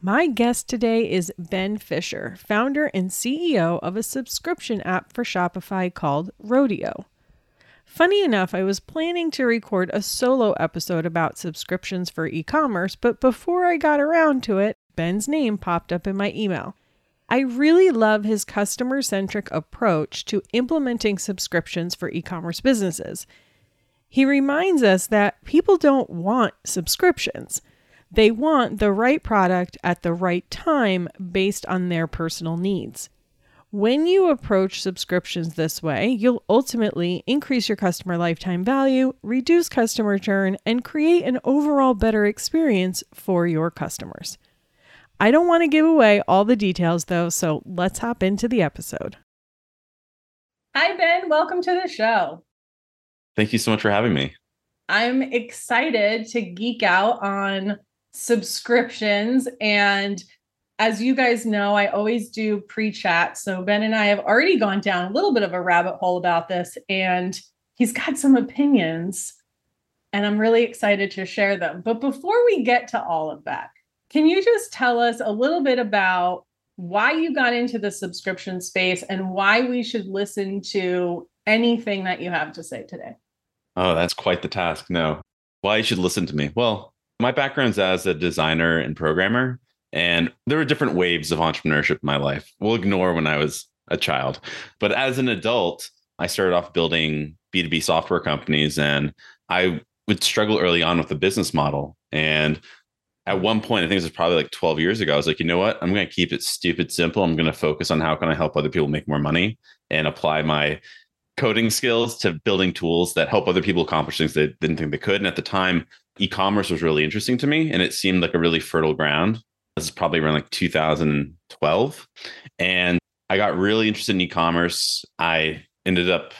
My guest today is Ben Fisher, founder and CEO of a subscription app for Shopify called Rodeo. Funny enough, I was planning to record a solo episode about subscriptions for e commerce, but before I got around to it, Ben's name popped up in my email. I really love his customer centric approach to implementing subscriptions for e commerce businesses. He reminds us that people don't want subscriptions. They want the right product at the right time based on their personal needs. When you approach subscriptions this way, you'll ultimately increase your customer lifetime value, reduce customer churn, and create an overall better experience for your customers. I don't want to give away all the details though, so let's hop into the episode. Hi, Ben. Welcome to the show. Thank you so much for having me. I'm excited to geek out on subscriptions. And as you guys know, I always do pre chat. So Ben and I have already gone down a little bit of a rabbit hole about this, and he's got some opinions. And I'm really excited to share them. But before we get to all of that, can you just tell us a little bit about why you got into the subscription space and why we should listen to anything that you have to say today? Oh, that's quite the task. No. Why you should listen to me? Well, my background's as a designer and programmer, and there were different waves of entrepreneurship in my life. We'll ignore when I was a child. But as an adult, I started off building B2B software companies, and I would struggle early on with the business model. And at one point, I think this was probably like 12 years ago, I was like, you know what? I'm going to keep it stupid simple. I'm going to focus on how can I help other people make more money and apply my coding skills to building tools that help other people accomplish things they didn't think they could. And at the time, e-commerce was really interesting to me and it seemed like a really fertile ground. This is probably around like 2012. And I got really interested in e-commerce. I ended up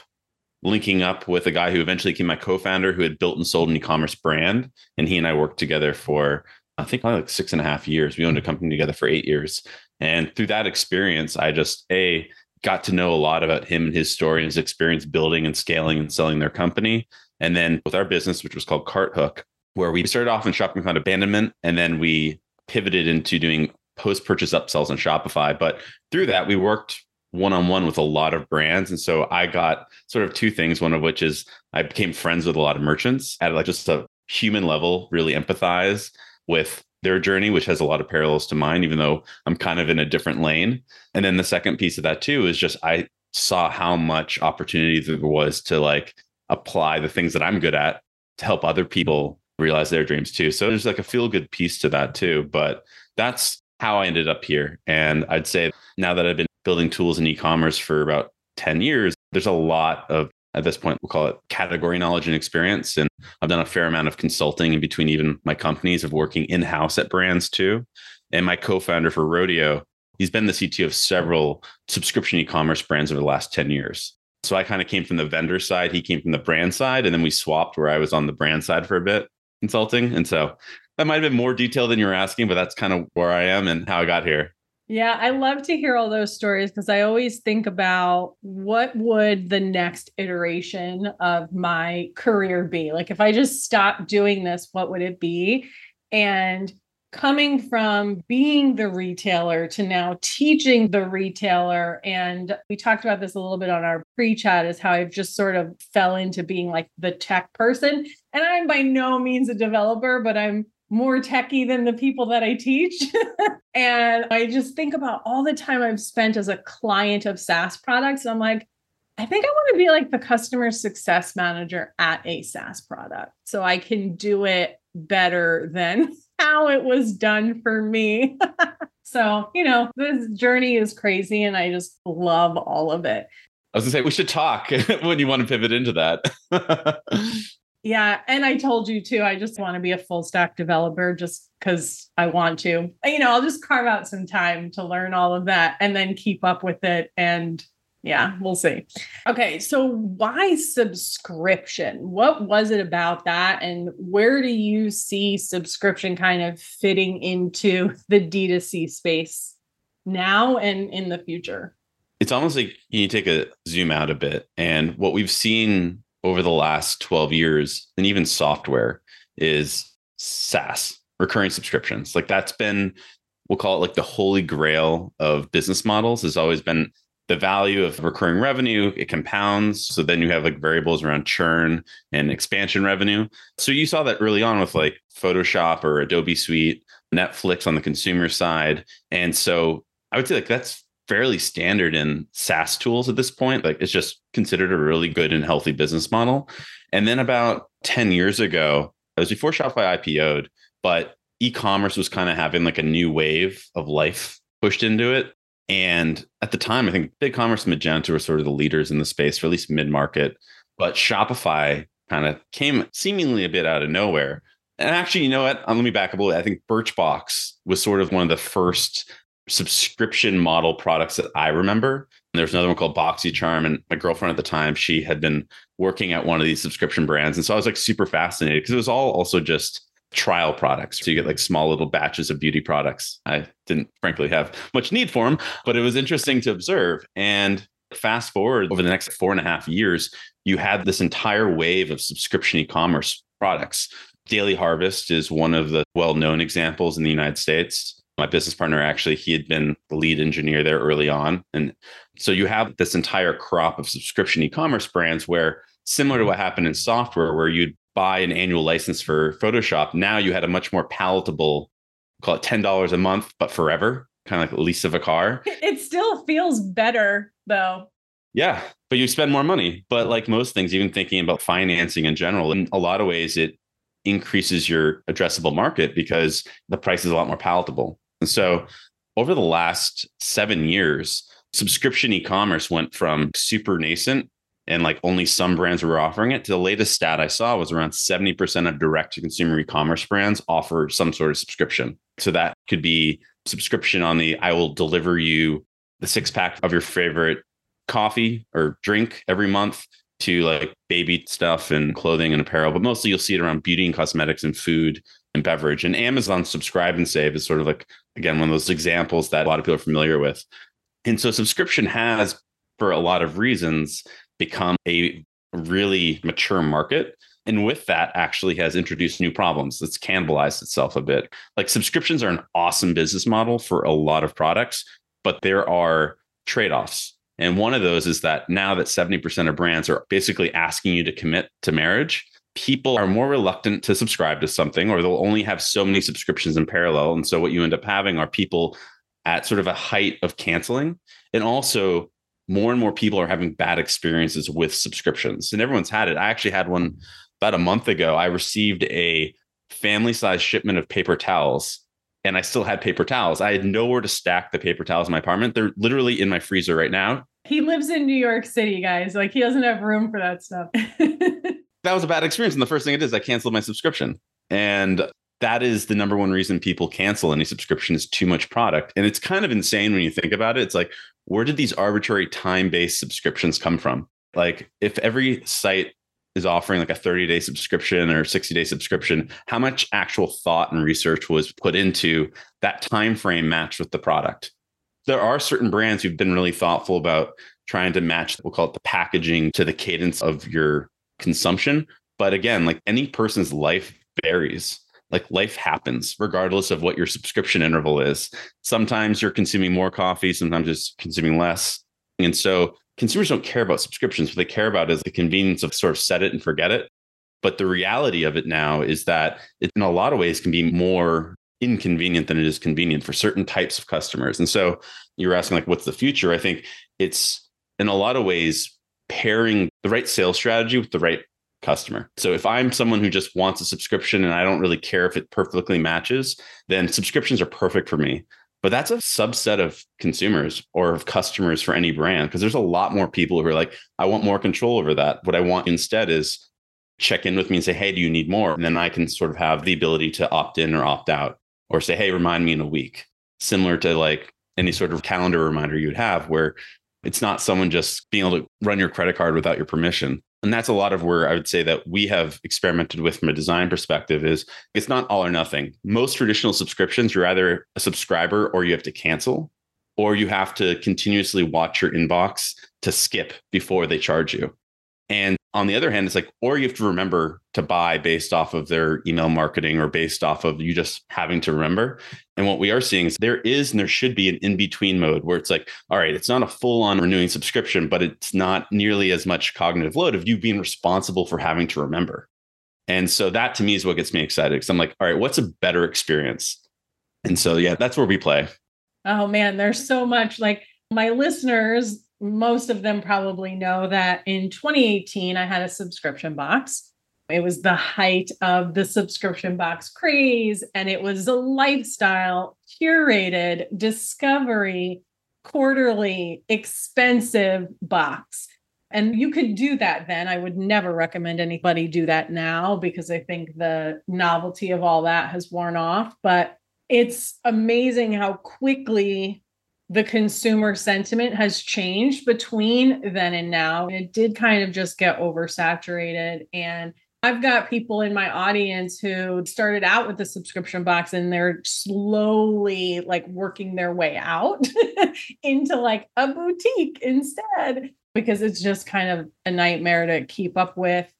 linking up with a guy who eventually became my co-founder who had built and sold an e-commerce brand. And he and I worked together for I think probably like six and a half years. We owned a company together for eight years. And through that experience, I just a got to know a lot about him and his story and his experience building and scaling and selling their company. And then with our business, which was called Carthook, where we started off in shopping cart abandonment and then we pivoted into doing post purchase upsells on Shopify. But through that, we worked one on one with a lot of brands. And so I got sort of two things, one of which is I became friends with a lot of merchants at like just a human level, really empathize with their journey, which has a lot of parallels to mine, even though I'm kind of in a different lane. And then the second piece of that too is just I saw how much opportunity there was to like apply the things that I'm good at to help other people realize their dreams too. So there's like a feel good piece to that too. But that's how I ended up here. And I'd say now that I've been building tools in e commerce for about 10 years, there's a lot of, at this point, we'll call it category knowledge and experience. And I've done a fair amount of consulting in between even my companies of working in house at brands too. And my co founder for Rodeo, he's been the CTO of several subscription e commerce brands over the last 10 years. So I kind of came from the vendor side, he came from the brand side, and then we swapped where I was on the brand side for a bit consulting. And so that might have been more detail than you were asking, but that's kind of where I am and how I got here. Yeah, I love to hear all those stories because I always think about what would the next iteration of my career be? Like if I just stopped doing this, what would it be? And coming from being the retailer to now teaching the retailer and we talked about this a little bit on our pre-chat is how I've just sort of fell into being like the tech person and I'm by no means a developer but I'm more techie than the people that I teach and I just think about all the time I've spent as a client of SaaS products I'm like I think I want to be like the customer success manager at a SaaS product. So I can do it better than how it was done for me. so, you know, this journey is crazy and I just love all of it. I was gonna say we should talk when you want to pivot into that. yeah, and I told you too. I just want to be a full stack developer just because I want to. You know, I'll just carve out some time to learn all of that and then keep up with it and yeah, mm-hmm. we'll see. Okay, so why subscription? What was it about that? And where do you see subscription kind of fitting into the D2C space now and in the future? It's almost like you take a zoom out a bit. And what we've seen over the last 12 years, and even software, is SaaS, recurring subscriptions. Like that's been, we'll call it like the holy grail of business models, has always been the value of recurring revenue it compounds. So then you have like variables around churn and expansion revenue. So you saw that early on with like photoshop or adobe suite netflix on the consumer side. And so i would say like that's fairly standard in saas tools at this point. Like it's just considered a really good and healthy business model. And then about 10 years ago it was before shopify ipo'd but e-commerce was kind of having like a new wave of life pushed into it and at the time, I think BigCommerce and Magento were sort of the leaders in the space, or at least mid market. But Shopify kind of came seemingly a bit out of nowhere. And actually, you know what? Um, let me back up a little. Bit. I think Birchbox was sort of one of the first subscription model products that I remember. And there's another one called BoxyCharm. And my girlfriend at the time, she had been working at one of these subscription brands. And so I was like super fascinated because it was all also just trial products. So you get like small little batches of beauty products. I didn't frankly have much need for them, but it was interesting to observe. And fast forward over the next four and a half years, you had this entire wave of subscription e-commerce products. Daily Harvest is one of the well-known examples in the United States. My business partner actually, he had been the lead engineer there early on. And so you have this entire crop of subscription e-commerce brands where similar to what happened in software, where you'd buy an annual license for Photoshop, now you had a much more palatable, call it $10 a month, but forever, kind of like a lease of a car. It still feels better though. Yeah, but you spend more money. But like most things, even thinking about financing in general, in a lot of ways, it increases your addressable market because the price is a lot more palatable. And so over the last seven years, subscription e commerce went from super nascent and like only some brands were offering it. The latest stat I saw was around 70% of direct to consumer e-commerce brands offer some sort of subscription. So that could be subscription on the I will deliver you the six pack of your favorite coffee or drink every month to like baby stuff and clothing and apparel, but mostly you'll see it around beauty and cosmetics and food and beverage. And Amazon Subscribe and Save is sort of like, again, one of those examples that a lot of people are familiar with. And so subscription has, for a lot of reasons, become a really mature market. And with that, actually has introduced new problems. It's cannibalized itself a bit. Like subscriptions are an awesome business model for a lot of products, but there are trade offs. And one of those is that now that 70% of brands are basically asking you to commit to marriage, people are more reluctant to subscribe to something, or they'll only have so many subscriptions in parallel. And so what you end up having are people at sort of a height of canceling. And also, more and more people are having bad experiences with subscriptions and everyone's had it. I actually had one about a month ago. I received a family size shipment of paper towels and I still had paper towels. I had nowhere to stack the paper towels in my apartment. They're literally in my freezer right now. He lives in New York City, guys. Like he doesn't have room for that stuff. that was a bad experience. And the first thing it is, I canceled my subscription. And that is the number one reason people cancel any subscription is too much product. And it's kind of insane when you think about it. It's like, where did these arbitrary time based subscriptions come from? Like, if every site is offering like a 30 day subscription or 60 day subscription, how much actual thought and research was put into that time frame matched with the product? There are certain brands who've been really thoughtful about trying to match, we'll call it the packaging to the cadence of your consumption. But again, like any person's life varies like life happens regardless of what your subscription interval is. Sometimes you're consuming more coffee, sometimes it's consuming less. And so consumers don't care about subscriptions. What they care about is the convenience of sort of set it and forget it. But the reality of it now is that it, in a lot of ways, can be more inconvenient than it is convenient for certain types of customers. And so you're asking, like, what's the future? I think it's in a lot of ways pairing the right sales strategy with the right customer. So if I'm someone who just wants a subscription and I don't really care if it perfectly matches, then subscriptions are perfect for me. But that's a subset of consumers or of customers for any brand because there's a lot more people who are like, I want more control over that. What I want instead is check in with me and say, Hey, do you need more? And then I can sort of have the ability to opt in or opt out or say, Hey, remind me in a week, similar to like any sort of calendar reminder you'd have where it's not someone just being able to run your credit card without your permission. And that's a lot of where I would say that we have experimented with from a design perspective is it's not all or nothing. Most traditional subscriptions, you're either a subscriber or you have to cancel, or you have to continuously watch your inbox to skip before they charge you. And on the other hand, it's like, or you have to remember to buy based off of their email marketing or based off of you just having to remember. And what we are seeing is there is and there should be an in between mode where it's like, all right, it's not a full on renewing subscription, but it's not nearly as much cognitive load of you being responsible for having to remember. And so that to me is what gets me excited because I'm like, all right, what's a better experience? And so, yeah, that's where we play. Oh man, there's so much like my listeners most of them probably know that in 2018, I had a subscription box. It was the height of the subscription box craze, and it was a lifestyle, curated, discovery, quarterly, expensive box. And you could do that then. I would never recommend anybody do that now because I think the novelty of all that has worn off. But it's amazing how quickly the consumer sentiment has changed between then and now. It did kind of just get oversaturated. And I've got people in my audience who started out with the subscription box and they're slowly like working their way out into like a boutique instead because it's just kind of a nightmare to keep up with.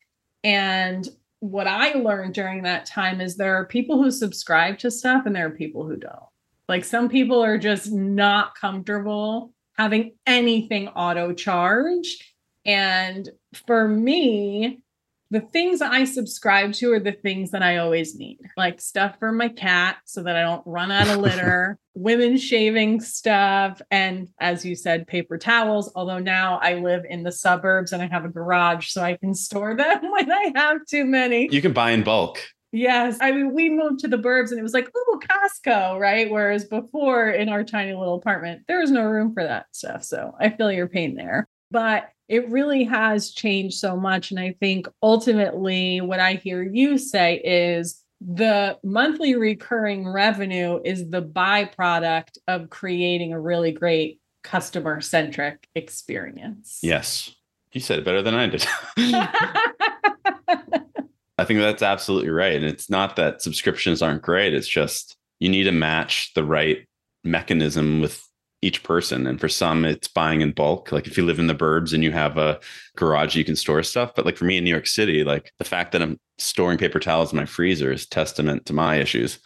And what I learned during that time is there are people who subscribe to stuff and there are people who don't. Like some people are just not comfortable having anything auto charge. And for me, the things I subscribe to are the things that I always need, like stuff for my cat so that I don't run out of litter, women shaving stuff, and as you said, paper towels. Although now I live in the suburbs and I have a garage, so I can store them when I have too many. You can buy in bulk. Yes. I mean, we moved to the burbs and it was like, oh, Costco, right? Whereas before in our tiny little apartment, there was no room for that stuff. So I feel your pain there. But it really has changed so much. And I think ultimately, what I hear you say is the monthly recurring revenue is the byproduct of creating a really great customer centric experience. Yes. You said it better than I did. I think that's absolutely right. And it's not that subscriptions aren't great. It's just you need to match the right mechanism with each person. And for some, it's buying in bulk. Like if you live in the burbs and you have a garage, you can store stuff. But like for me in New York City, like the fact that I'm storing paper towels in my freezer is testament to my issues.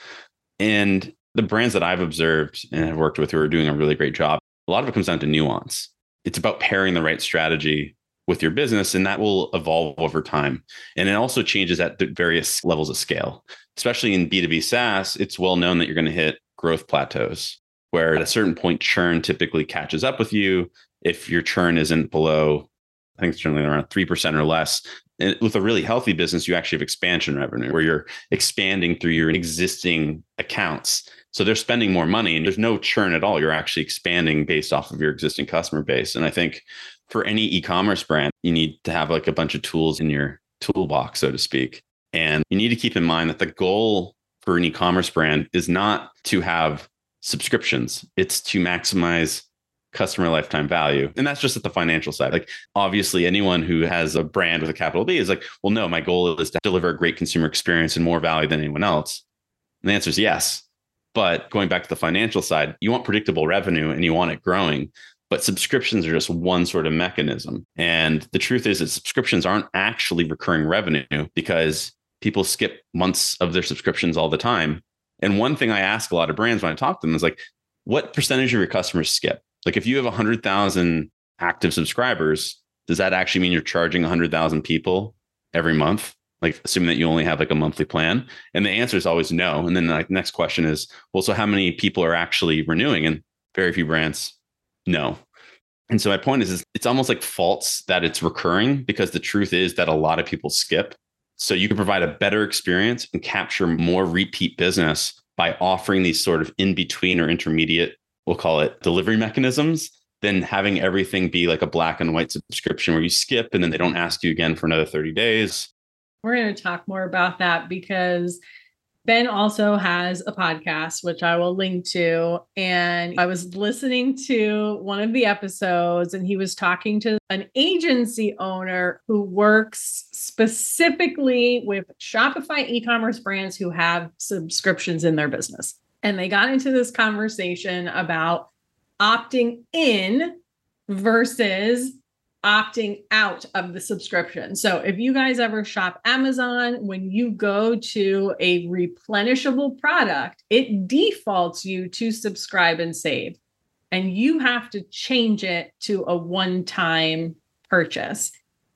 And the brands that I've observed and have worked with who are doing a really great job, a lot of it comes down to nuance. It's about pairing the right strategy with your business and that will evolve over time. And it also changes at various levels of scale. Especially in b2b saas it's well known that you're going to hit growth plateaus where at a certain point churn typically catches up with you. If your churn isn't below i think it's generally around 3% or less and with a really healthy business you actually have expansion revenue where you're expanding through your existing accounts. So they're spending more money and there's no churn at all. You're actually expanding based off of your existing customer base. And i think for any e-commerce brand, you need to have like a bunch of tools in your toolbox, so to speak. And you need to keep in mind that the goal for an e-commerce brand is not to have subscriptions. It's to maximize customer lifetime value. And that's just at the financial side. Like obviously anyone who has a brand with a capital B is like, well, no, my goal is to deliver a great consumer experience and more value than anyone else. And the answer is yes. But going back to the financial side, you want predictable revenue and you want it growing but subscriptions are just one sort of mechanism. And the truth is that subscriptions aren't actually recurring revenue because people skip months of their subscriptions all the time. And one thing I ask a lot of brands when I talk to them is like, what percentage of your customers skip? Like if you have 100,000 active subscribers, does that actually mean you're charging 100,000 people every month? Like assuming that you only have like a monthly plan? And the answer is always no. And then the next question is, well, so how many people are actually renewing? And very few brands no. And so my point is, is it's almost like false that it's recurring because the truth is that a lot of people skip. So you can provide a better experience and capture more repeat business by offering these sort of in between or intermediate, we'll call it delivery mechanisms, than having everything be like a black and white subscription where you skip and then they don't ask you again for another 30 days. We're going to talk more about that because Ben also has a podcast, which I will link to. And I was listening to one of the episodes, and he was talking to an agency owner who works specifically with Shopify e commerce brands who have subscriptions in their business. And they got into this conversation about opting in versus opting out of the subscription. So if you guys ever shop Amazon, when you go to a replenishable product, it defaults you to subscribe and save. And you have to change it to a one time purchase.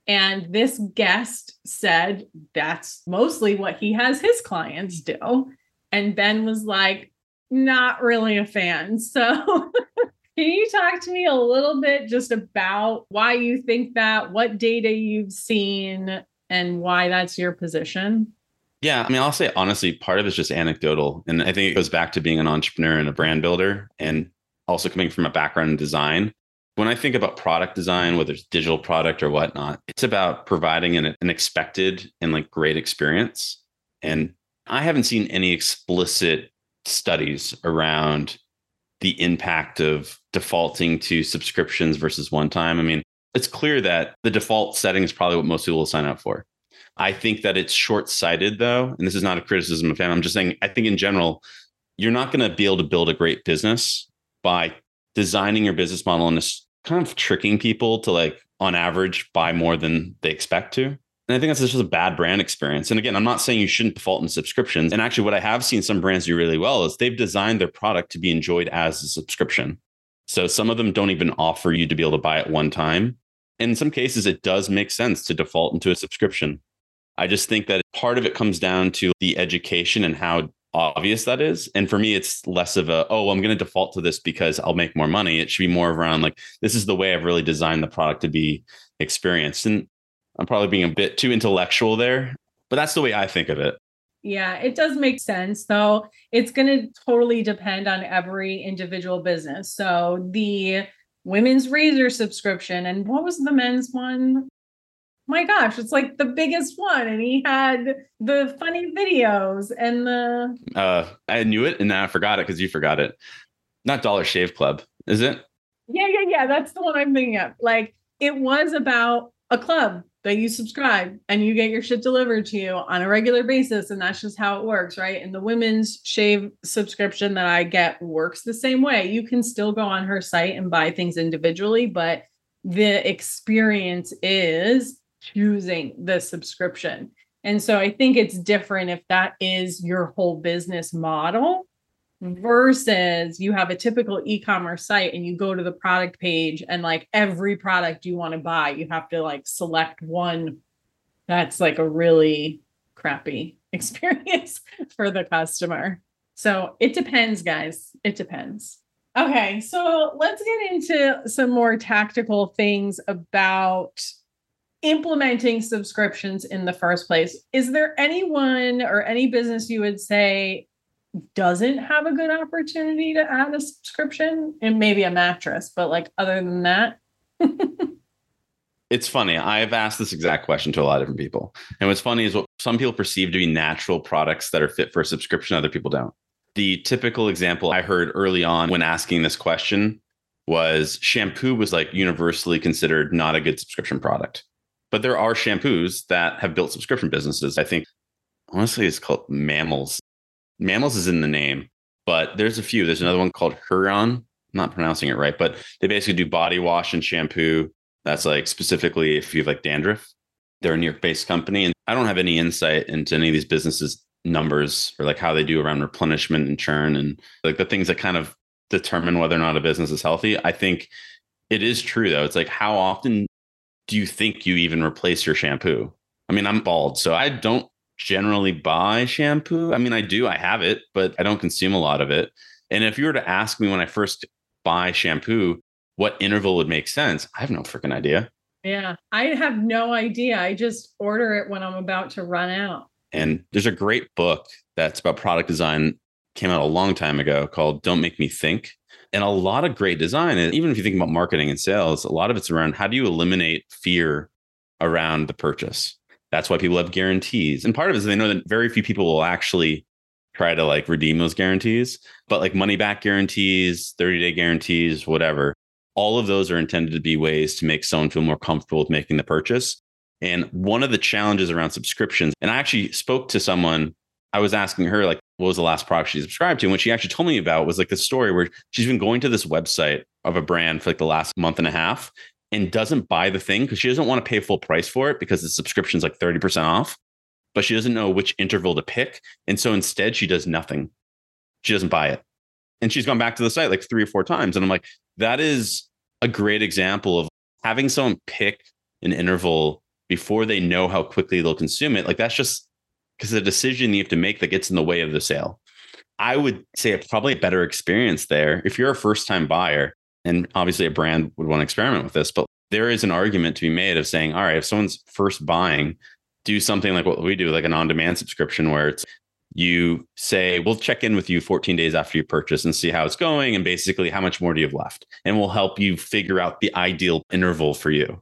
And this guest said that's mostly what he has his clients do. And Ben was like, not really a fan. So Can you talk to me a little bit just about why you think that, what data you've seen, and why that's your position? Yeah, I mean, I'll say honestly, part of it's just anecdotal. And I think it goes back to being an entrepreneur and a brand builder and also coming from a background in design. When I think about product design, whether it's digital product or whatnot, it's about providing an, an expected and like great experience. And I haven't seen any explicit studies around the impact of defaulting to subscriptions versus one time. I mean, it's clear that the default setting is probably what most people will sign up for. I think that it's short sighted, though. And this is not a criticism of him. I'm just saying, I think in general, you're not going to be able to build a great business by designing your business model and just kind of tricking people to, like, on average, buy more than they expect to. And I think that's just a bad brand experience. And again, I'm not saying you shouldn't default in subscriptions. And actually, what I have seen some brands do really well is they've designed their product to be enjoyed as a subscription. So some of them don't even offer you to be able to buy it one time. In some cases, it does make sense to default into a subscription. I just think that part of it comes down to the education and how obvious that is. And for me, it's less of a, oh, I'm going to default to this because I'll make more money. It should be more around like, this is the way I've really designed the product to be experienced. And I'm probably being a bit too intellectual there, but that's the way I think of it. Yeah, it does make sense though. It's going to totally depend on every individual business. So the women's razor subscription and what was the men's one? My gosh, it's like the biggest one and he had the funny videos and the uh I knew it and then I forgot it cuz you forgot it. Not Dollar Shave Club, is it? Yeah, yeah, yeah, that's the one I'm thinking of. Like it was about a club that you subscribe and you get your shit delivered to you on a regular basis. And that's just how it works, right? And the women's shave subscription that I get works the same way. You can still go on her site and buy things individually, but the experience is choosing the subscription. And so I think it's different if that is your whole business model versus you have a typical e-commerce site and you go to the product page and like every product you want to buy you have to like select one that's like a really crappy experience for the customer. So it depends guys. It depends. Okay so let's get into some more tactical things about implementing subscriptions in the first place. Is there anyone or any business you would say doesn't have a good opportunity to add a subscription and maybe a mattress, but like other than that. it's funny. I've asked this exact question to a lot of different people. And what's funny is what some people perceive to be natural products that are fit for a subscription, other people don't. The typical example I heard early on when asking this question was shampoo was like universally considered not a good subscription product. But there are shampoos that have built subscription businesses. I think honestly it's called mammals Mammals is in the name, but there's a few. There's another one called Huron. I'm not pronouncing it right, but they basically do body wash and shampoo. That's like specifically if you have like dandruff. They're a New York based company. And I don't have any insight into any of these businesses' numbers or like how they do around replenishment and churn and like the things that kind of determine whether or not a business is healthy. I think it is true though. It's like how often do you think you even replace your shampoo? I mean, I'm bald, so I don't generally buy shampoo. I mean, I do, I have it, but I don't consume a lot of it. And if you were to ask me when I first buy shampoo, what interval would make sense. I have no freaking idea. Yeah, I have no idea. I just order it when I'm about to run out. And there's a great book that's about product design, came out a long time ago called Don't Make Me Think. And a lot of great design, and even if you think about marketing and sales, a lot of it's around how do you eliminate fear around the purchase? That's why people have guarantees. And part of it is they know that very few people will actually try to like redeem those guarantees, but like money back guarantees, 30 day guarantees, whatever, all of those are intended to be ways to make someone feel more comfortable with making the purchase. And one of the challenges around subscriptions, and I actually spoke to someone, I was asking her, like, what was the last product she subscribed to? And what she actually told me about was like the story where she's been going to this website of a brand for like the last month and a half and doesn't buy the thing because she doesn't want to pay full price for it because the subscription's like 30% off, but she doesn't know which interval to pick. And so instead, she does nothing. She doesn't buy it. And she's gone back to the site like three or four times. And I'm like, that is a great example of having someone pick an interval before they know how quickly they'll consume it. Like that's just because the decision you have to make that gets in the way of the sale. I would say it's probably a better experience there. If you're a first time buyer, and obviously a brand would want to experiment with this, but there is an argument to be made of saying, all right, if someone's first buying, do something like what we do, like an on demand subscription where it's you say, we'll check in with you 14 days after you purchase and see how it's going. And basically, how much more do you have left? And we'll help you figure out the ideal interval for you.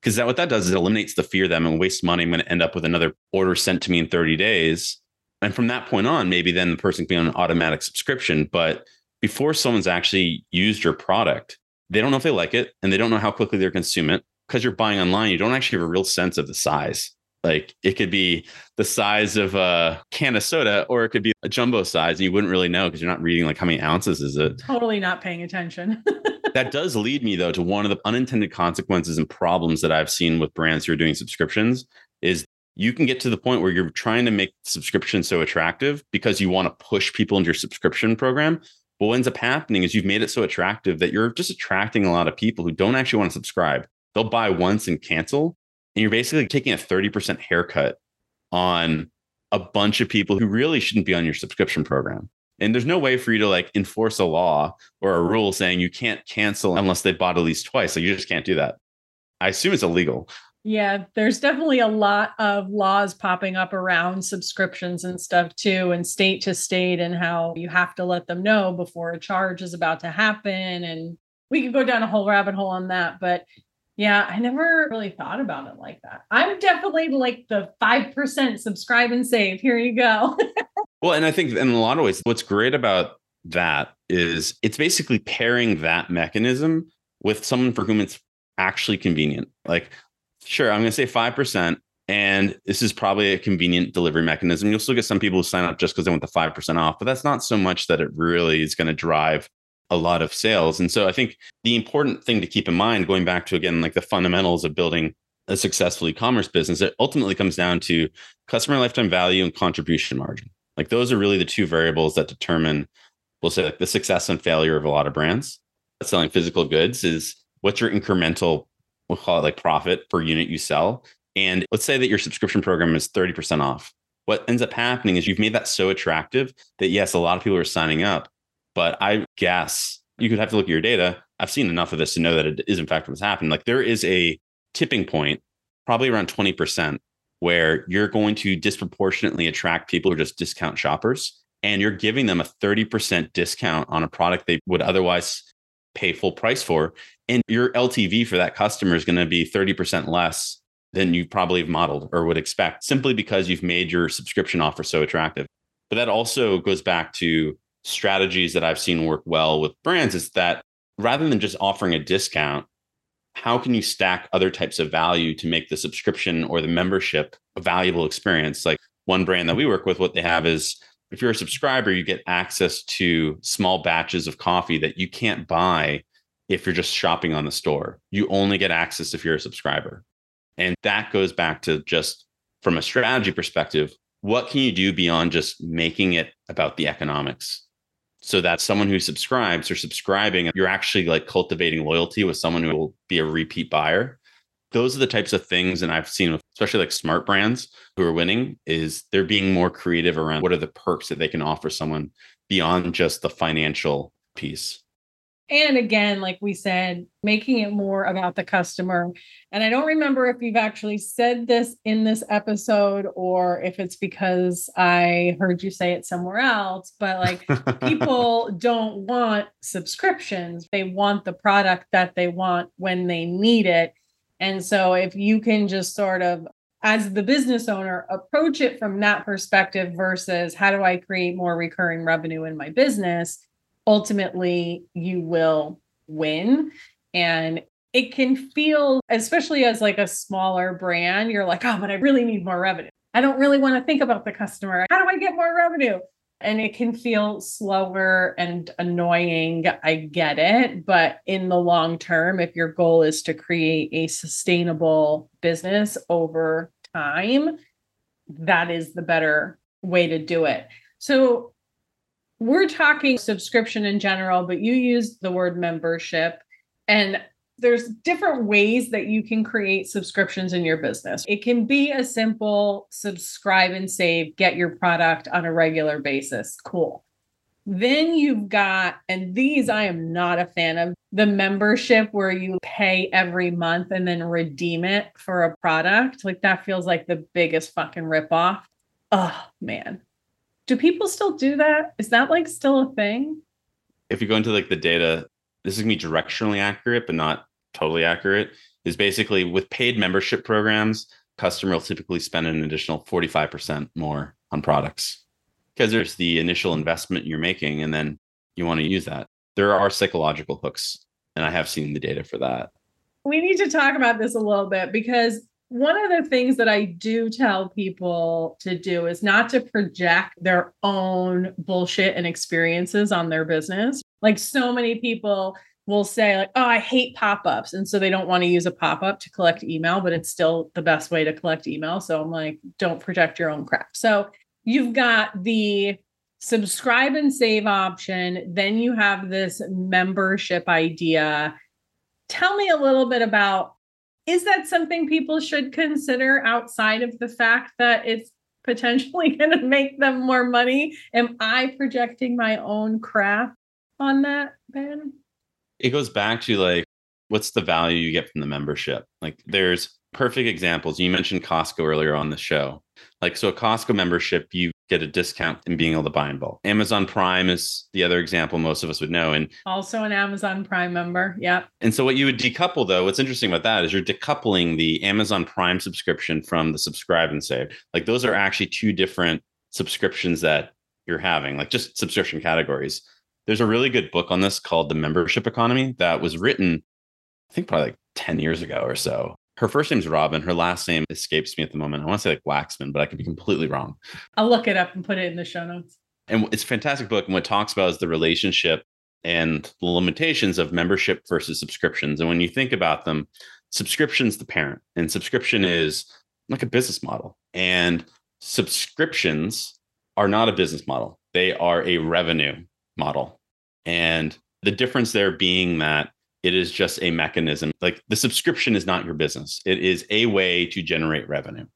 Because that what that does is it eliminates the fear that I'm to waste money. I'm going to end up with another order sent to me in 30 days. And from that point on, maybe then the person can be on an automatic subscription. But before someone's actually used your product, they don't know if they like it and they don't know how quickly they're consume it. Because you're buying online, you don't actually have a real sense of the size. Like it could be the size of a can of soda, or it could be a jumbo size, and you wouldn't really know because you're not reading like how many ounces is it. Totally not paying attention. that does lead me though to one of the unintended consequences and problems that I've seen with brands who are doing subscriptions is you can get to the point where you're trying to make subscription so attractive because you want to push people into your subscription program but what ends up happening is you've made it so attractive that you're just attracting a lot of people who don't actually want to subscribe. They'll buy once and cancel. And you're basically taking a 30% haircut on a bunch of people who really shouldn't be on your subscription program. And there's no way for you to like enforce a law or a rule saying you can't cancel unless they bought at least twice. So you just can't do that. I assume it's illegal. Yeah, there's definitely a lot of laws popping up around subscriptions and stuff too, and state to state, and how you have to let them know before a charge is about to happen. And we could go down a whole rabbit hole on that. But yeah, I never really thought about it like that. I'm definitely like the 5% subscribe and save. Here you go. well, and I think in a lot of ways, what's great about that is it's basically pairing that mechanism with someone for whom it's actually convenient. Like Sure, I'm going to say 5%. And this is probably a convenient delivery mechanism. You'll still get some people who sign up just because they want the 5% off, but that's not so much that it really is going to drive a lot of sales. And so I think the important thing to keep in mind, going back to again, like the fundamentals of building a successful e-commerce business, it ultimately comes down to customer lifetime value and contribution margin. Like those are really the two variables that determine, we'll say, like the success and failure of a lot of brands. Selling physical goods is what's your incremental we'll call it like profit per unit you sell. And let's say that your subscription program is 30% off. What ends up happening is you've made that so attractive that yes, a lot of people are signing up. But I guess you could have to look at your data. I've seen enough of this to know that it is in fact what's happened. Like there is a tipping point, probably around 20%, where you're going to disproportionately attract people who are just discount shoppers. And you're giving them a 30% discount on a product they would otherwise pay full price for. And your LTV for that customer is going to be 30% less than you probably have modeled or would expect simply because you've made your subscription offer so attractive. But that also goes back to strategies that I've seen work well with brands is that rather than just offering a discount, how can you stack other types of value to make the subscription or the membership a valuable experience? Like one brand that we work with, what they have is if you're a subscriber, you get access to small batches of coffee that you can't buy if you're just shopping on the store. You only get access if you're a subscriber. And that goes back to just from a strategy perspective, what can you do beyond just making it about the economics? So that someone who subscribes or subscribing, you're actually like cultivating loyalty with someone who will be a repeat buyer those are the types of things and i've seen especially like smart brands who are winning is they're being more creative around what are the perks that they can offer someone beyond just the financial piece And again, like we said, making it more about the customer. And I don't remember if you've actually said this in this episode or if it's because I heard you say it somewhere else, but like people don't want subscriptions. They want the product that they want when they need it. And so if you can just sort of as the business owner approach it from that perspective versus how do I create more recurring revenue in my business, ultimately you will win. And it can feel, especially as like a smaller brand, you're like, oh, but I really need more revenue. I don't really want to think about the customer. How do I get more revenue? And it can feel slower and annoying. I get it. But in the long term, if your goal is to create a sustainable business over time, that is the better way to do it. So we're talking subscription in general, but you used the word membership. And there's different ways that you can create subscriptions in your business. It can be a simple subscribe and save, get your product on a regular basis. Cool. Then you've got, and these I am not a fan of, the membership where you pay every month and then redeem it for a product. Like that feels like the biggest fucking ripoff. Oh man do people still do that? Is that like still a thing? If you go into like the data, this is gonna be directionally accurate, but not totally accurate. Is basically with paid membership programs, customer will typically spend an additional 45% more on products because there's the initial investment you're making and then you want to use that. There are psychological hooks, and I have seen the data for that. We need to talk about this a little bit because one of the things that I do tell people to do is not to project their own bullshit and experiences on their business. Like so many people will say like, "Oh, I hate pop-ups." And so they don't want to use a pop-up to collect email, but it's still the best way to collect email. So I'm like, "Don't project your own crap." So you've got the subscribe and save option, then you have this membership idea. Tell me a little bit about is that something people should consider outside of the fact that it's potentially going to make them more money? Am I projecting my own crap on that, Ben? It goes back to like, what's the value you get from the membership? Like, there's perfect examples. You mentioned Costco earlier on the show. Like, so a Costco membership, you get a discount in being able to buy in bulk. Amazon Prime is the other example most of us would know. And also an Amazon Prime member. Yep. And so what you would decouple though, what's interesting about that is you're decoupling the Amazon Prime subscription from the subscribe and save. Like those are actually two different subscriptions that you're having, like just subscription categories. There's a really good book on this called The Membership Economy that was written, I think probably like 10 years ago or so her first name's Robin. Her last name escapes me at the moment. I want to say like Waxman, but I could be completely wrong. I'll look it up and put it in the show notes. And it's a fantastic book. And what it talks about is the relationship and the limitations of membership versus subscriptions. And when you think about them, subscription's the parent, and subscription is like a business model. And subscriptions are not a business model, they are a revenue model. And the difference there being that it is just a mechanism. Like the subscription is not your business. It is a way to generate revenue.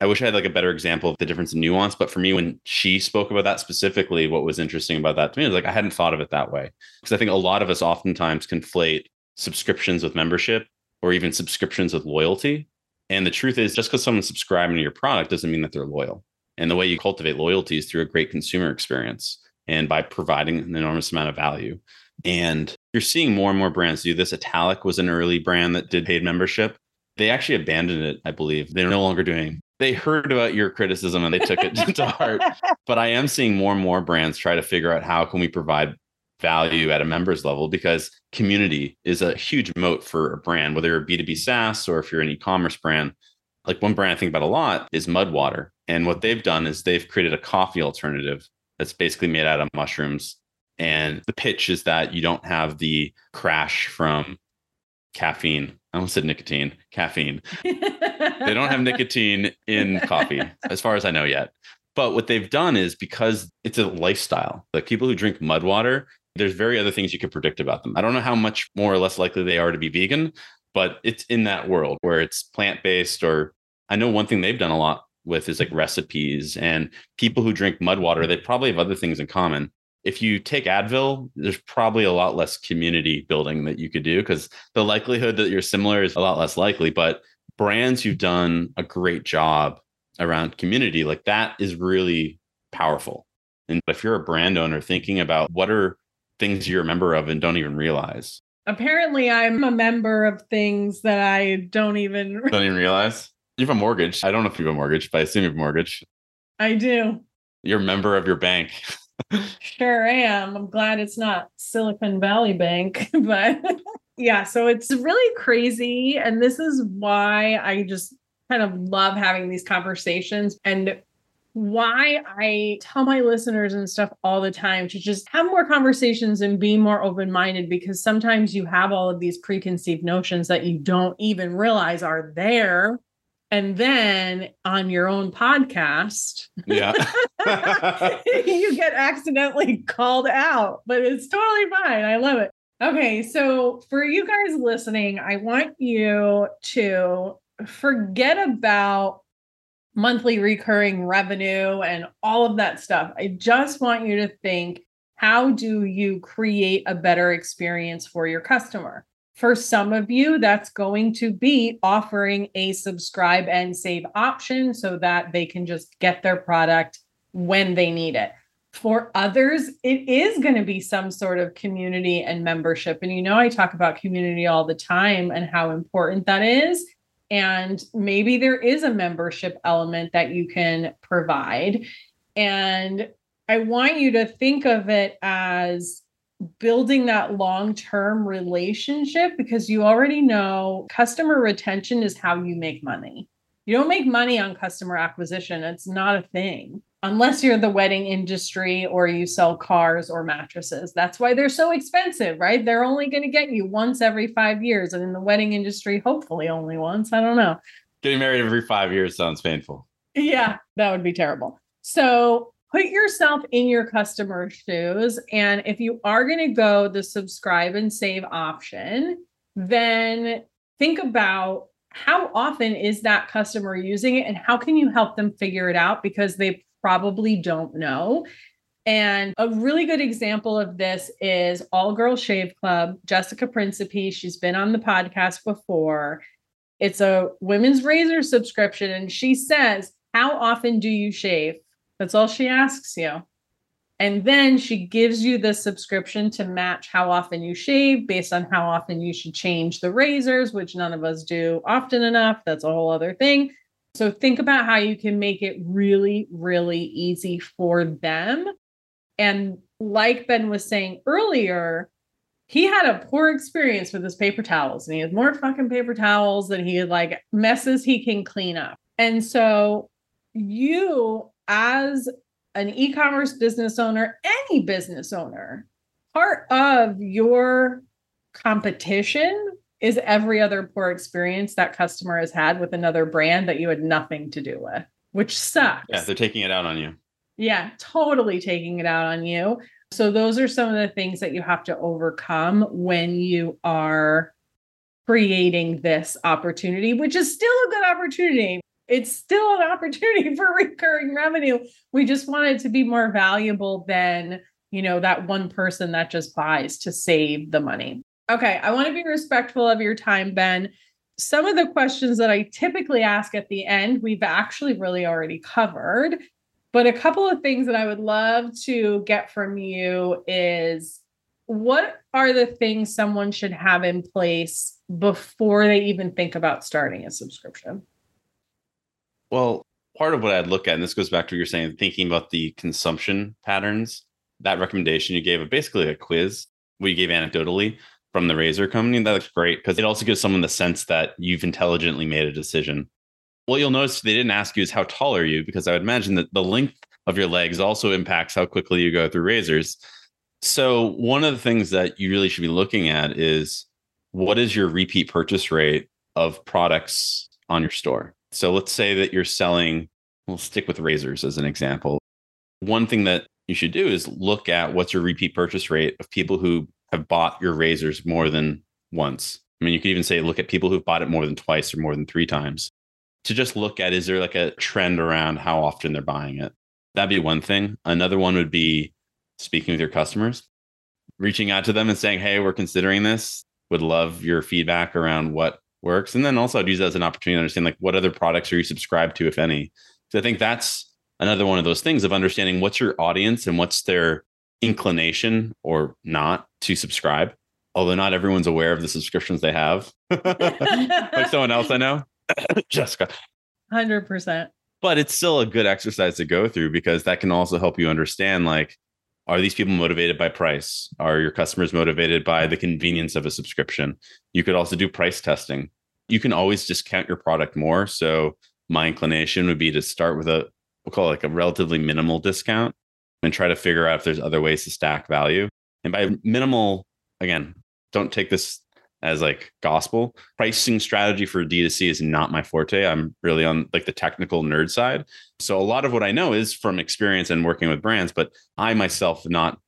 I wish I had like a better example of the difference in nuance, but for me, when she spoke about that specifically, what was interesting about that to me was like I hadn't thought of it that way. Because I think a lot of us oftentimes conflate subscriptions with membership or even subscriptions with loyalty. And the truth is, just because someone's subscribing to your product doesn't mean that they're loyal. And the way you cultivate loyalty is through a great consumer experience and by providing an enormous amount of value. And you're seeing more and more brands do this. Italic was an early brand that did paid membership. They actually abandoned it, I believe. They're no longer doing. They heard about your criticism and they took it to heart. But I am seeing more and more brands try to figure out how can we provide value at a members level because community is a huge moat for a brand, whether you're a B2B SaaS or if you're an e-commerce brand. Like one brand I think about a lot is Mudwater. And what they've done is they've created a coffee alternative that's basically made out of mushrooms and the pitch is that you don't have the crash from caffeine. I almost said nicotine, caffeine. they don't have nicotine in coffee, as far as I know yet. But what they've done is because it's a lifestyle, like people who drink mud water, there's very other things you could predict about them. I don't know how much more or less likely they are to be vegan, but it's in that world where it's plant based. Or I know one thing they've done a lot with is like recipes and people who drink mud water, they probably have other things in common if you take Advil, there's probably a lot less community building that you could do because the likelihood that you're similar is a lot less likely. But brands who've done a great job around community, like that is really powerful. And if you're a brand owner thinking about what are things you're a member of and don't even realize. Apparently, I'm a member of things that I don't even don't even realize. You have a mortgage. I don't know if you have a mortgage, but I assume you have a mortgage. I do. You're a member of your bank. sure am. I'm glad it's not Silicon Valley Bank, but yeah, so it's really crazy. And this is why I just kind of love having these conversations and why I tell my listeners and stuff all the time to just have more conversations and be more open minded because sometimes you have all of these preconceived notions that you don't even realize are there and then on your own podcast yeah. you get accidentally called out but it's totally fine. I love it. Okay so for you guys listening i want you to forget about monthly recurring revenue and all of that stuff. I just want you to think how do you create a better experience for your customer for some of you, that's going to be offering a subscribe and save option so that they can just get their product when they need it. For others, it is going to be some sort of community and membership. And you know, I talk about community all the time and how important that is. And maybe there is a membership element that you can provide. And I want you to think of it as building that long term relationship because you already know customer retention is how you make money. You don't make money on customer acquisition, it's not a thing unless you're the wedding industry or you sell cars or mattresses. That's why they're so expensive, right? They're only going to get you once every five years. And in the wedding industry, hopefully only once. I don't know. Getting married every five years sounds painful. Yeah, that would be terrible. So put yourself in your customer's shoes. And if you are going to go the subscribe and save option, then think about how often is that customer using it and how can you help them figure it out because they probably don't know. And a really good example of this is All Girl Shave Club, Jessica Principe. She's been on the podcast before. It's a women's razor subscription. And she says, How often do you shave? That's all she asks you. And then she gives you the subscription to match how often you shave based on how often you should change the razors, which none of us do often enough. That's a whole other thing. So think about how you can make it really, really easy for them. And like Ben was saying earlier, he had a poor experience with his paper towels and he has more fucking paper towels than he had like messes he can clean up. And so you as an e-commerce business owner, any business owner, part of your competition is every other poor experience that customer has had with another brand that you had nothing to do with, which sucks. Yeah, they're taking it out on you. Yeah, totally taking it out on you. So those are some of the things that you have to overcome when you are creating this opportunity, which is still a good opportunity it's still an opportunity for recurring revenue. We just want it to be more valuable than, you know, that one person that just buys to save the money. Okay, I want to be respectful of your time, Ben. Some of the questions that I typically ask at the end, we've actually really already covered. But a couple of things that I would love to get from you is what are the things someone should have in place before they even think about starting a subscription? Well, part of what I'd look at, and this goes back to what you're saying, thinking about the consumption patterns, that recommendation you gave basically a quiz we gave anecdotally from the razor company. That looks great because it also gives someone the sense that you've intelligently made a decision. What you'll notice they didn't ask you is how tall are you, because I would imagine that the length of your legs also impacts how quickly you go through razors. So, one of the things that you really should be looking at is what is your repeat purchase rate of products on your store? So let's say that you're selling, we'll stick with razors as an example. One thing that you should do is look at what's your repeat purchase rate of people who have bought your razors more than once. I mean, you could even say look at people who've bought it more than twice or more than three times to just look at is there like a trend around how often they're buying it? That'd be one thing. Another one would be speaking with your customers, reaching out to them and saying, Hey, we're considering this. Would love your feedback around what works. And then also I'd use that as an opportunity to understand like what other products are you subscribed to, if any. So I think that's another one of those things of understanding what's your audience and what's their inclination or not to subscribe. Although not everyone's aware of the subscriptions they have. like someone else I know, Jessica. 100%. But it's still a good exercise to go through because that can also help you understand like, are these people motivated by price? Are your customers motivated by the convenience of a subscription? You could also do price testing. You can always discount your product more. So my inclination would be to start with a we'll call it like a relatively minimal discount and try to figure out if there's other ways to stack value. And by minimal, again, don't take this as like gospel. Pricing strategy for D2C is not my forte. I'm really on like the technical nerd side. So a lot of what I know is from experience and working with brands, but I myself not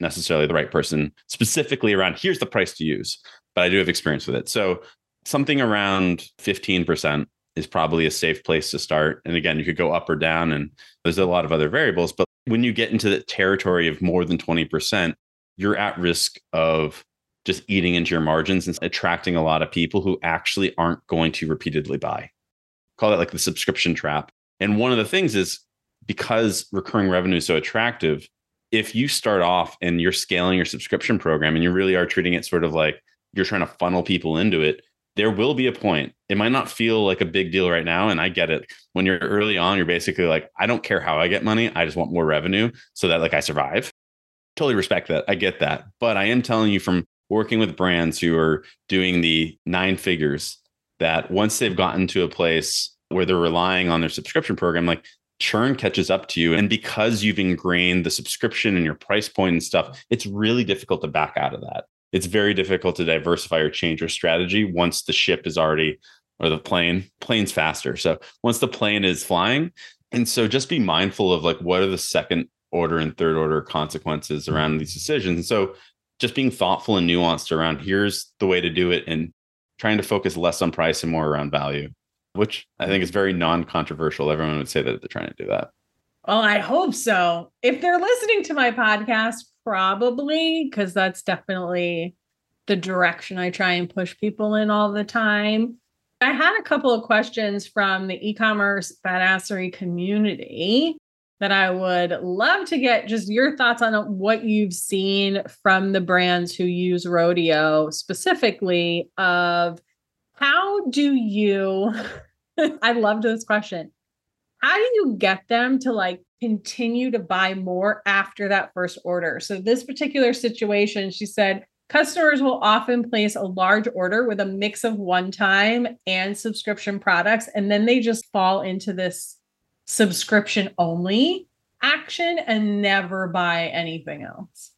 necessarily the right person specifically around here's the price to use, but I do have experience with it. So something around 15% is probably a safe place to start. And again, you could go up or down and there's a lot of other variables, but when you get into the territory of more than 20%, you're at risk of just eating into your margins and attracting a lot of people who actually aren't going to repeatedly buy. Call that like the subscription trap. And one of the things is because recurring revenue is so attractive, if you start off and you're scaling your subscription program and you really are treating it sort of like you're trying to funnel people into it, there will be a point. It might not feel like a big deal right now. And I get it. When you're early on, you're basically like, I don't care how I get money. I just want more revenue so that like I survive. Totally respect that. I get that. But I am telling you from working with brands who are doing the nine figures that once they've gotten to a place where they're relying on their subscription program, like churn catches up to you. And because you've ingrained the subscription and your price point and stuff, it's really difficult to back out of that. It's very difficult to diversify or change your strategy once the ship is already or the plane, plane's faster. So once the plane is flying. And so just be mindful of like what are the second order and third order consequences around these decisions. And so just being thoughtful and nuanced around here's the way to do it and trying to focus less on price and more around value, which I think is very non controversial. Everyone would say that they're trying to do that. Well, I hope so. If they're listening to my podcast, probably, because that's definitely the direction I try and push people in all the time. I had a couple of questions from the e commerce badassery community that I would love to get just your thoughts on what you've seen from the brands who use Rodeo specifically of how do you I loved this question. How do you get them to like continue to buy more after that first order? So this particular situation, she said customers will often place a large order with a mix of one-time and subscription products and then they just fall into this subscription only action and never buy anything else.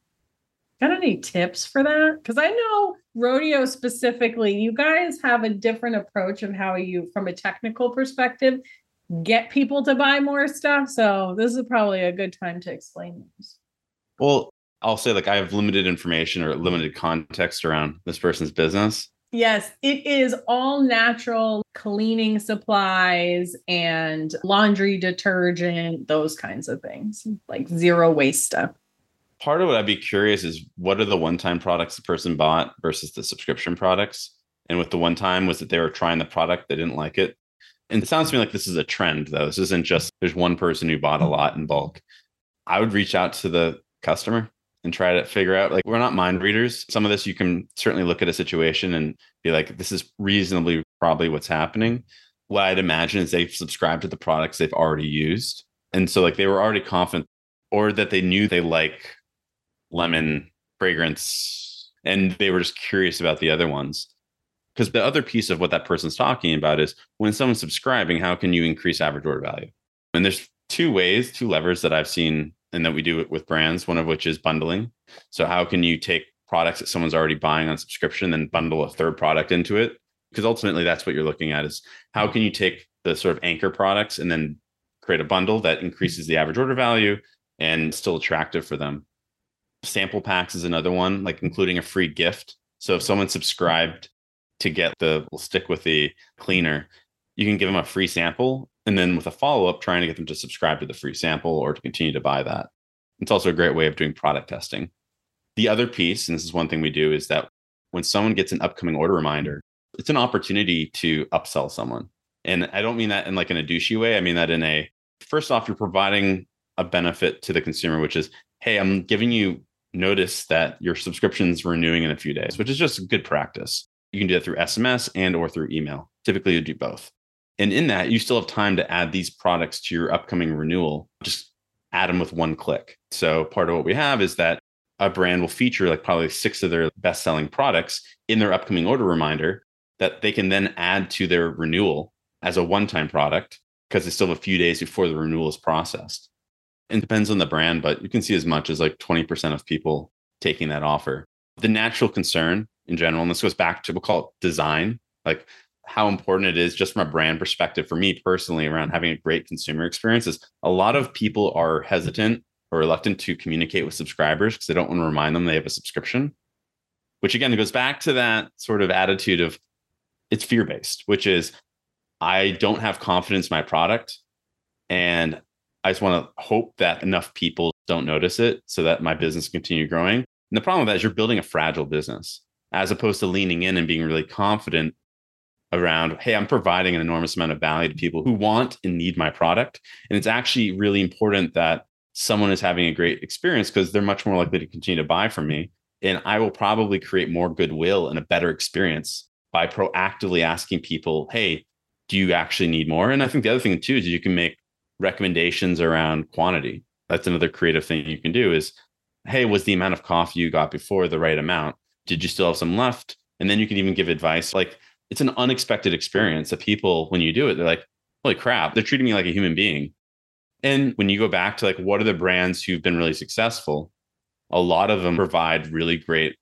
Got any tips for that? Because I know rodeo specifically, you guys have a different approach of how you, from a technical perspective, get people to buy more stuff. So this is probably a good time to explain this. Well, I'll say like I have limited information or limited context around this person's business. Yes, it is all natural cleaning supplies and laundry detergent, those kinds of things, like zero waste stuff. Part of what I'd be curious is what are the one time products the person bought versus the subscription products? And with the one time, was that they were trying the product, they didn't like it? And it sounds to me like this is a trend, though. This isn't just there's one person who bought a lot in bulk. I would reach out to the customer and try to figure out like we're not mind readers. Some of this you can certainly look at a situation and be like, this is reasonably probably what's happening. What I'd imagine is they've subscribed to the products they've already used. And so like they were already confident or that they knew they like lemon fragrance and they were just curious about the other ones. Because the other piece of what that person's talking about is when someone's subscribing, how can you increase average order value? And there's two ways, two levers that I've seen and that we do it with brands, one of which is bundling. So how can you take products that someone's already buying on subscription, then bundle a third product into it? Because ultimately that's what you're looking at is how can you take the sort of anchor products and then create a bundle that increases the average order value and still attractive for them. Sample packs is another one, like including a free gift. So if someone subscribed to get the, we'll stick with the cleaner, you can give them a free sample and then with a follow up, trying to get them to subscribe to the free sample or to continue to buy that. It's also a great way of doing product testing. The other piece, and this is one thing we do, is that when someone gets an upcoming order reminder, it's an opportunity to upsell someone. And I don't mean that in like in a douchey way. I mean that in a first off, you're providing a benefit to the consumer, which is, hey, I'm giving you notice that your subscription's renewing in a few days, which is just good practice. You can do that through SMS and or through email. Typically you do both. And in that, you still have time to add these products to your upcoming renewal. Just add them with one click. So part of what we have is that a brand will feature like probably six of their best selling products in their upcoming order reminder that they can then add to their renewal as a one time product because they still have a few days before the renewal is processed. It depends on the brand, but you can see as much as like 20% of people taking that offer. The natural concern in general, and this goes back to we'll call it design, like how important it is just from a brand perspective for me personally around having a great consumer experience is a lot of people are hesitant or reluctant to communicate with subscribers because they don't want to remind them they have a subscription which again goes back to that sort of attitude of it's fear based which is i don't have confidence in my product and i just want to hope that enough people don't notice it so that my business continue growing. And the problem with that is you're building a fragile business as opposed to leaning in and being really confident around, hey, I'm providing an enormous amount of value to people who want and need my product. And it's actually really important that someone is having a great experience because they're much more likely to continue to buy from me. And I will probably create more goodwill and a better experience by proactively asking people, hey, do you actually need more? And I think the other thing too is you can make recommendations around quantity. That's another creative thing you can do is, hey, was the amount of coffee you got before the right amount? Did you still have some left? And then you can even give advice like, it's an unexpected experience that people, when you do it, they're like, holy crap, they're treating me like a human being. And when you go back to like, what are the brands who've been really successful? A lot of them provide really great,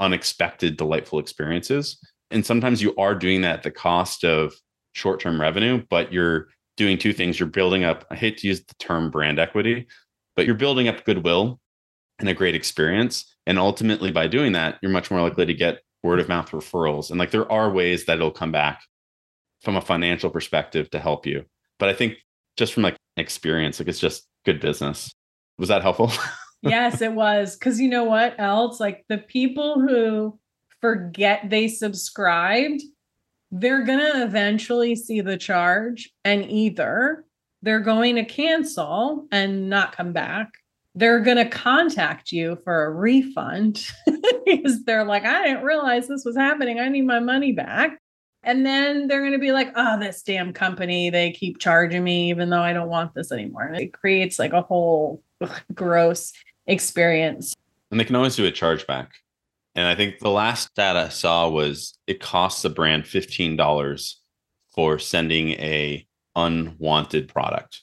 unexpected, delightful experiences. And sometimes you are doing that at the cost of short term revenue, but you're doing two things. You're building up, I hate to use the term brand equity, but you're building up goodwill and a great experience. And ultimately, by doing that, you're much more likely to get word of mouth referrals. And like there are ways that it'll come back from a financial perspective to help you. But I think just from like experience, like it's just good business. Was that helpful? yes, it was. Cause you know what else? Like the people who forget they subscribed, they're going to eventually see the charge and either they're going to cancel and not come back they're going to contact you for a refund because they're like, I didn't realize this was happening. I need my money back. And then they're going to be like, oh, this damn company, they keep charging me even though I don't want this anymore. And it creates like a whole gross experience. And they can always do a chargeback. And I think the last stat I saw was it costs the brand $15 for sending a unwanted product.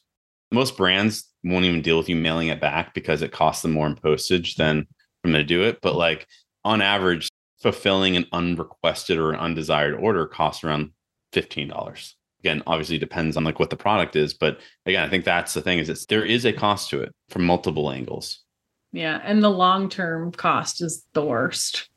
Most brands won't even deal with you mailing it back because it costs them more in postage than for them to do it. But like on average, fulfilling an unrequested or an undesired order costs around $15. Again, obviously depends on like what the product is. But again, I think that's the thing is it's there is a cost to it from multiple angles. Yeah. And the long-term cost is the worst.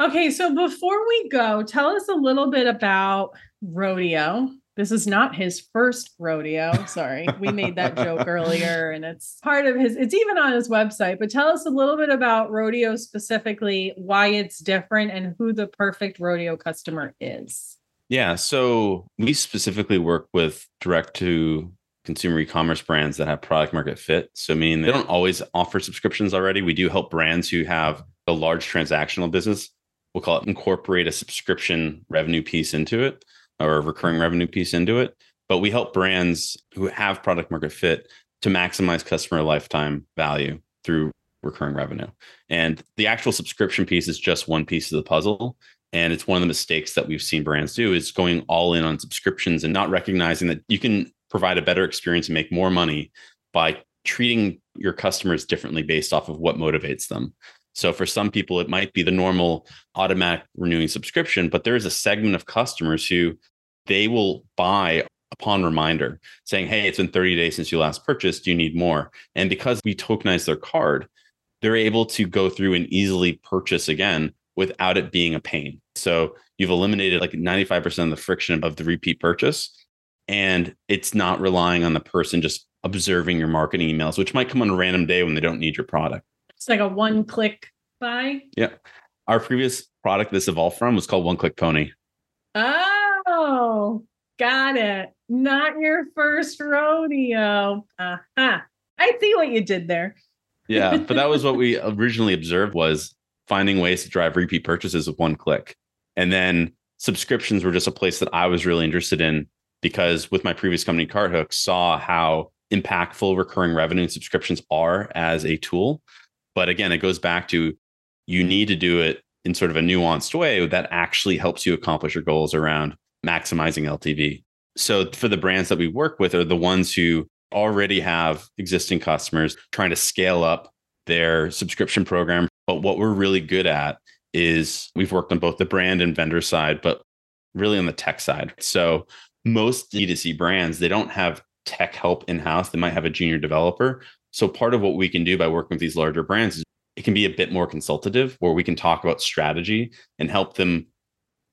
Okay, so before we go, tell us a little bit about Rodeo this is not his first rodeo. Sorry, we made that joke earlier, and it's part of his, it's even on his website. But tell us a little bit about rodeo specifically, why it's different, and who the perfect rodeo customer is. Yeah. So we specifically work with direct to consumer e-commerce brands that have product market fit. So I mean they don't always offer subscriptions already. We do help brands who have a large transactional business. We'll call it incorporate a subscription revenue piece into it or recurring revenue piece into it. But we help brands who have product market fit to maximize customer lifetime value through recurring revenue. And the actual subscription piece is just one piece of the puzzle. And it's one of the mistakes that we've seen brands do is going all in on subscriptions and not recognizing that you can provide a better experience and make more money by treating your customers differently based off of what motivates them. So for some people, it might be the normal automatic renewing subscription, but there is a segment of customers who they will buy upon reminder saying, Hey, it's been 30 days since you last purchased. Do you need more? And because we tokenize their card, they're able to go through and easily purchase again without it being a pain. So you've eliminated like 95% of the friction of the repeat purchase. And it's not relying on the person just observing your marketing emails, which might come on a random day when they don't need your product. It's like a one click buy. Yeah. Our previous product this evolved from was called One Click Pony. Oh, got it. Not your first rodeo. Uh-huh. I see what you did there. Yeah, but that was what we originally observed was finding ways to drive repeat purchases with one click. And then subscriptions were just a place that I was really interested in because with my previous company Carthook saw how impactful recurring revenue and subscriptions are as a tool. But again, it goes back to you need to do it in sort of a nuanced way that actually helps you accomplish your goals around maximizing LTV. So for the brands that we work with are the ones who already have existing customers trying to scale up their subscription program. But what we're really good at is we've worked on both the brand and vendor side, but really on the tech side. So most D2C brands, they don't have tech help in house. They might have a junior developer. So part of what we can do by working with these larger brands is it can be a bit more consultative where we can talk about strategy and help them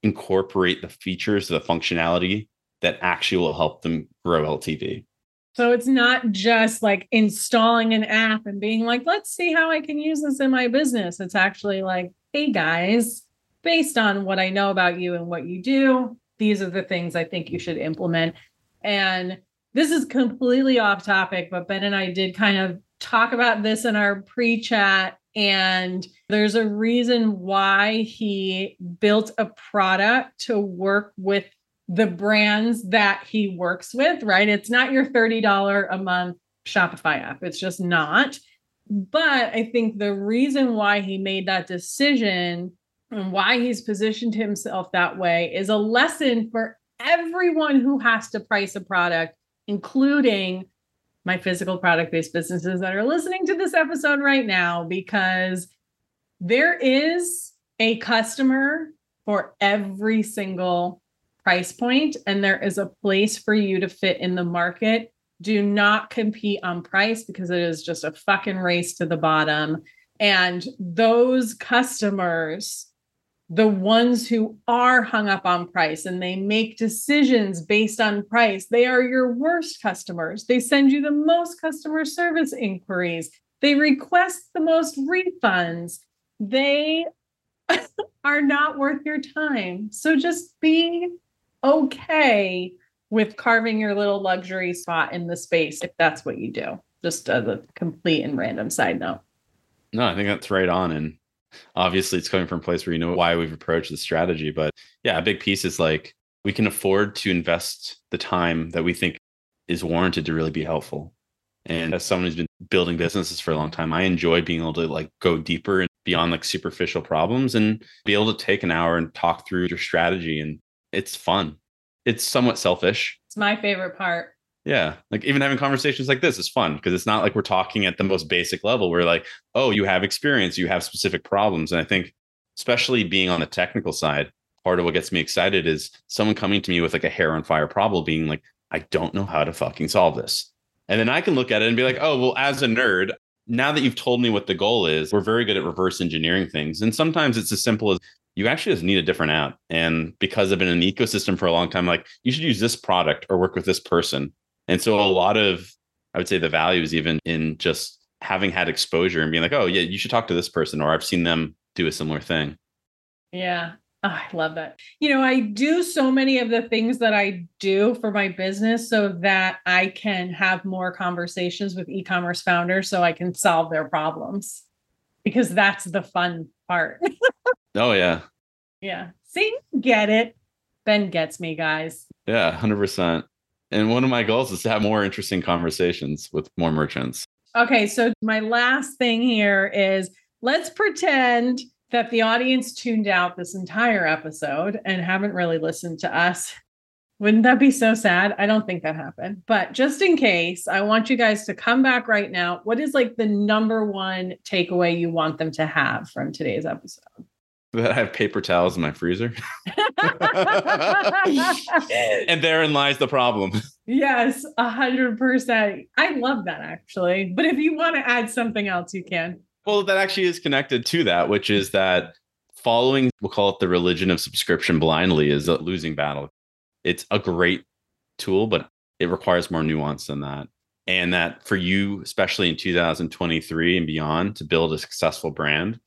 incorporate the features, the functionality that actually will help them grow LTV. So it's not just like installing an app and being like, let's see how I can use this in my business. It's actually like, hey guys, based on what I know about you and what you do, these are the things I think you should implement. And this is completely off topic, but Ben and I did kind of talk about this in our pre chat. And there's a reason why he built a product to work with the brands that he works with, right? It's not your $30 a month Shopify app. It's just not. But I think the reason why he made that decision and why he's positioned himself that way is a lesson for everyone who has to price a product, including my physical product based businesses that are listening to this episode right now, because there is a customer for every single price point and there is a place for you to fit in the market. Do not compete on price because it is just a fucking race to the bottom. And those customers, the ones who are hung up on price and they make decisions based on price, they are your worst customers. They send you the most customer service inquiries. They request the most refunds. They are not worth your time. So just be okay with carving your little luxury spot in the space if that's what you do. Just as a complete and random side note. No, I think that's right on. And obviously, it's coming from a place where you know why we've approached the strategy. But yeah, a big piece is like we can afford to invest the time that we think is warranted to really be helpful. And as someone who's been building businesses for a long time, I enjoy being able to like go deeper and beyond like superficial problems and be able to take an hour and talk through your strategy and it's fun. It's somewhat selfish. It's my favorite part. Yeah. Like even having conversations like this is fun because it's not like we're talking at the most basic level. We're like, oh, you have experience, you have specific problems. And I think, especially being on the technical side, part of what gets me excited is someone coming to me with like a hair on fire problem, being like, I don't know how to fucking solve this. And then I can look at it and be like, oh, well, as a nerd, now that you've told me what the goal is, we're very good at reverse engineering things. And sometimes it's as simple as you actually just need a different app. And because I've been in the ecosystem for a long time, like you should use this product or work with this person. And so a lot of, I would say the value is even in just having had exposure and being like, oh, yeah, you should talk to this person, or I've seen them do a similar thing. Yeah. Oh, I love that. You know, I do so many of the things that I do for my business so that I can have more conversations with e commerce founders so I can solve their problems because that's the fun part. Oh yeah. Yeah. See, get it. Ben gets me, guys. Yeah, hundred percent. And one of my goals is to have more interesting conversations with more merchants. Okay, so my last thing here is let's pretend that the audience tuned out this entire episode and haven't really listened to us. Wouldn't that be so sad? I don't think that happened. But just in case, I want you guys to come back right now. What is like the number one takeaway you want them to have from today's episode? That I have paper towels in my freezer. and therein lies the problem. Yes, a hundred percent. I love that actually. But if you want to add something else, you can. Well, that actually is connected to that, which is that following, we'll call it the religion of subscription blindly, is a losing battle. It's a great tool, but it requires more nuance than that. And that for you, especially in 2023 and beyond, to build a successful brand,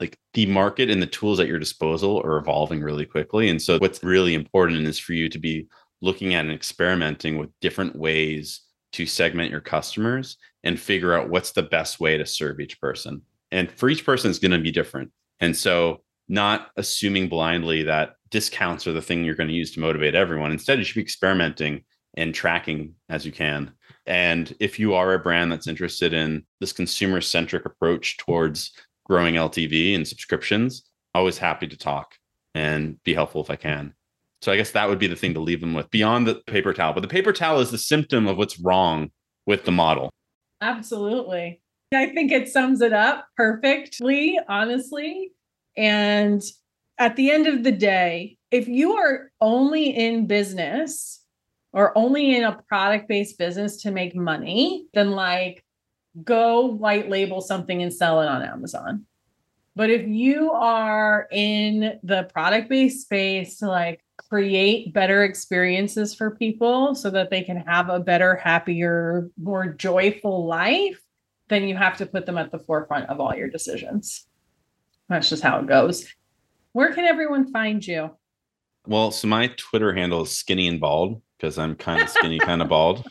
like the market and the tools at your disposal are evolving really quickly. And so, what's really important is for you to be looking at and experimenting with different ways to segment your customers and figure out what's the best way to serve each person. And for each person, it's going to be different. And so, not assuming blindly that discounts are the thing you're going to use to motivate everyone. Instead, you should be experimenting and tracking as you can. And if you are a brand that's interested in this consumer centric approach towards growing LTV and subscriptions, always happy to talk and be helpful if I can. So I guess that would be the thing to leave them with beyond the paper towel. But the paper towel is the symptom of what's wrong with the model. Absolutely. I think it sums it up perfectly, honestly. And at the end of the day, if you are only in business or only in a product based business to make money, then like go white label something and sell it on Amazon. But if you are in the product based space to like create better experiences for people so that they can have a better, happier, more joyful life, then you have to put them at the forefront of all your decisions. That's just how it goes. Where can everyone find you? Well, so my Twitter handle is skinny and bald because I'm kind of skinny, kind of bald.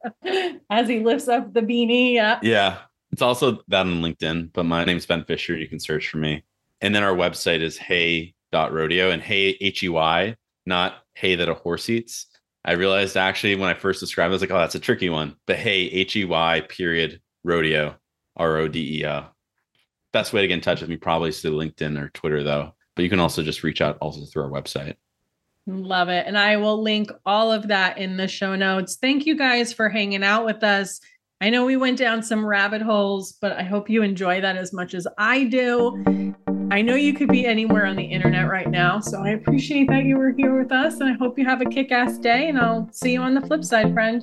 As he lifts up the beanie. Yeah. Yeah. It's also that on LinkedIn, but my name's Ben Fisher. You can search for me. And then our website is hey.rodeo and hey, H E Y, not hey that a horse eats. I realized actually when I first described it, I was like, oh, that's a tricky one. But hey, H E Y period rodeo, R O D E O. Best way to get in touch with me probably is through LinkedIn or Twitter, though. But you can also just reach out also through our website. Love it. And I will link all of that in the show notes. Thank you guys for hanging out with us. I know we went down some rabbit holes, but I hope you enjoy that as much as I do. I know you could be anywhere on the internet right now, so I appreciate that you were here with us. And I hope you have a kick ass day. And I'll see you on the flip side, friend.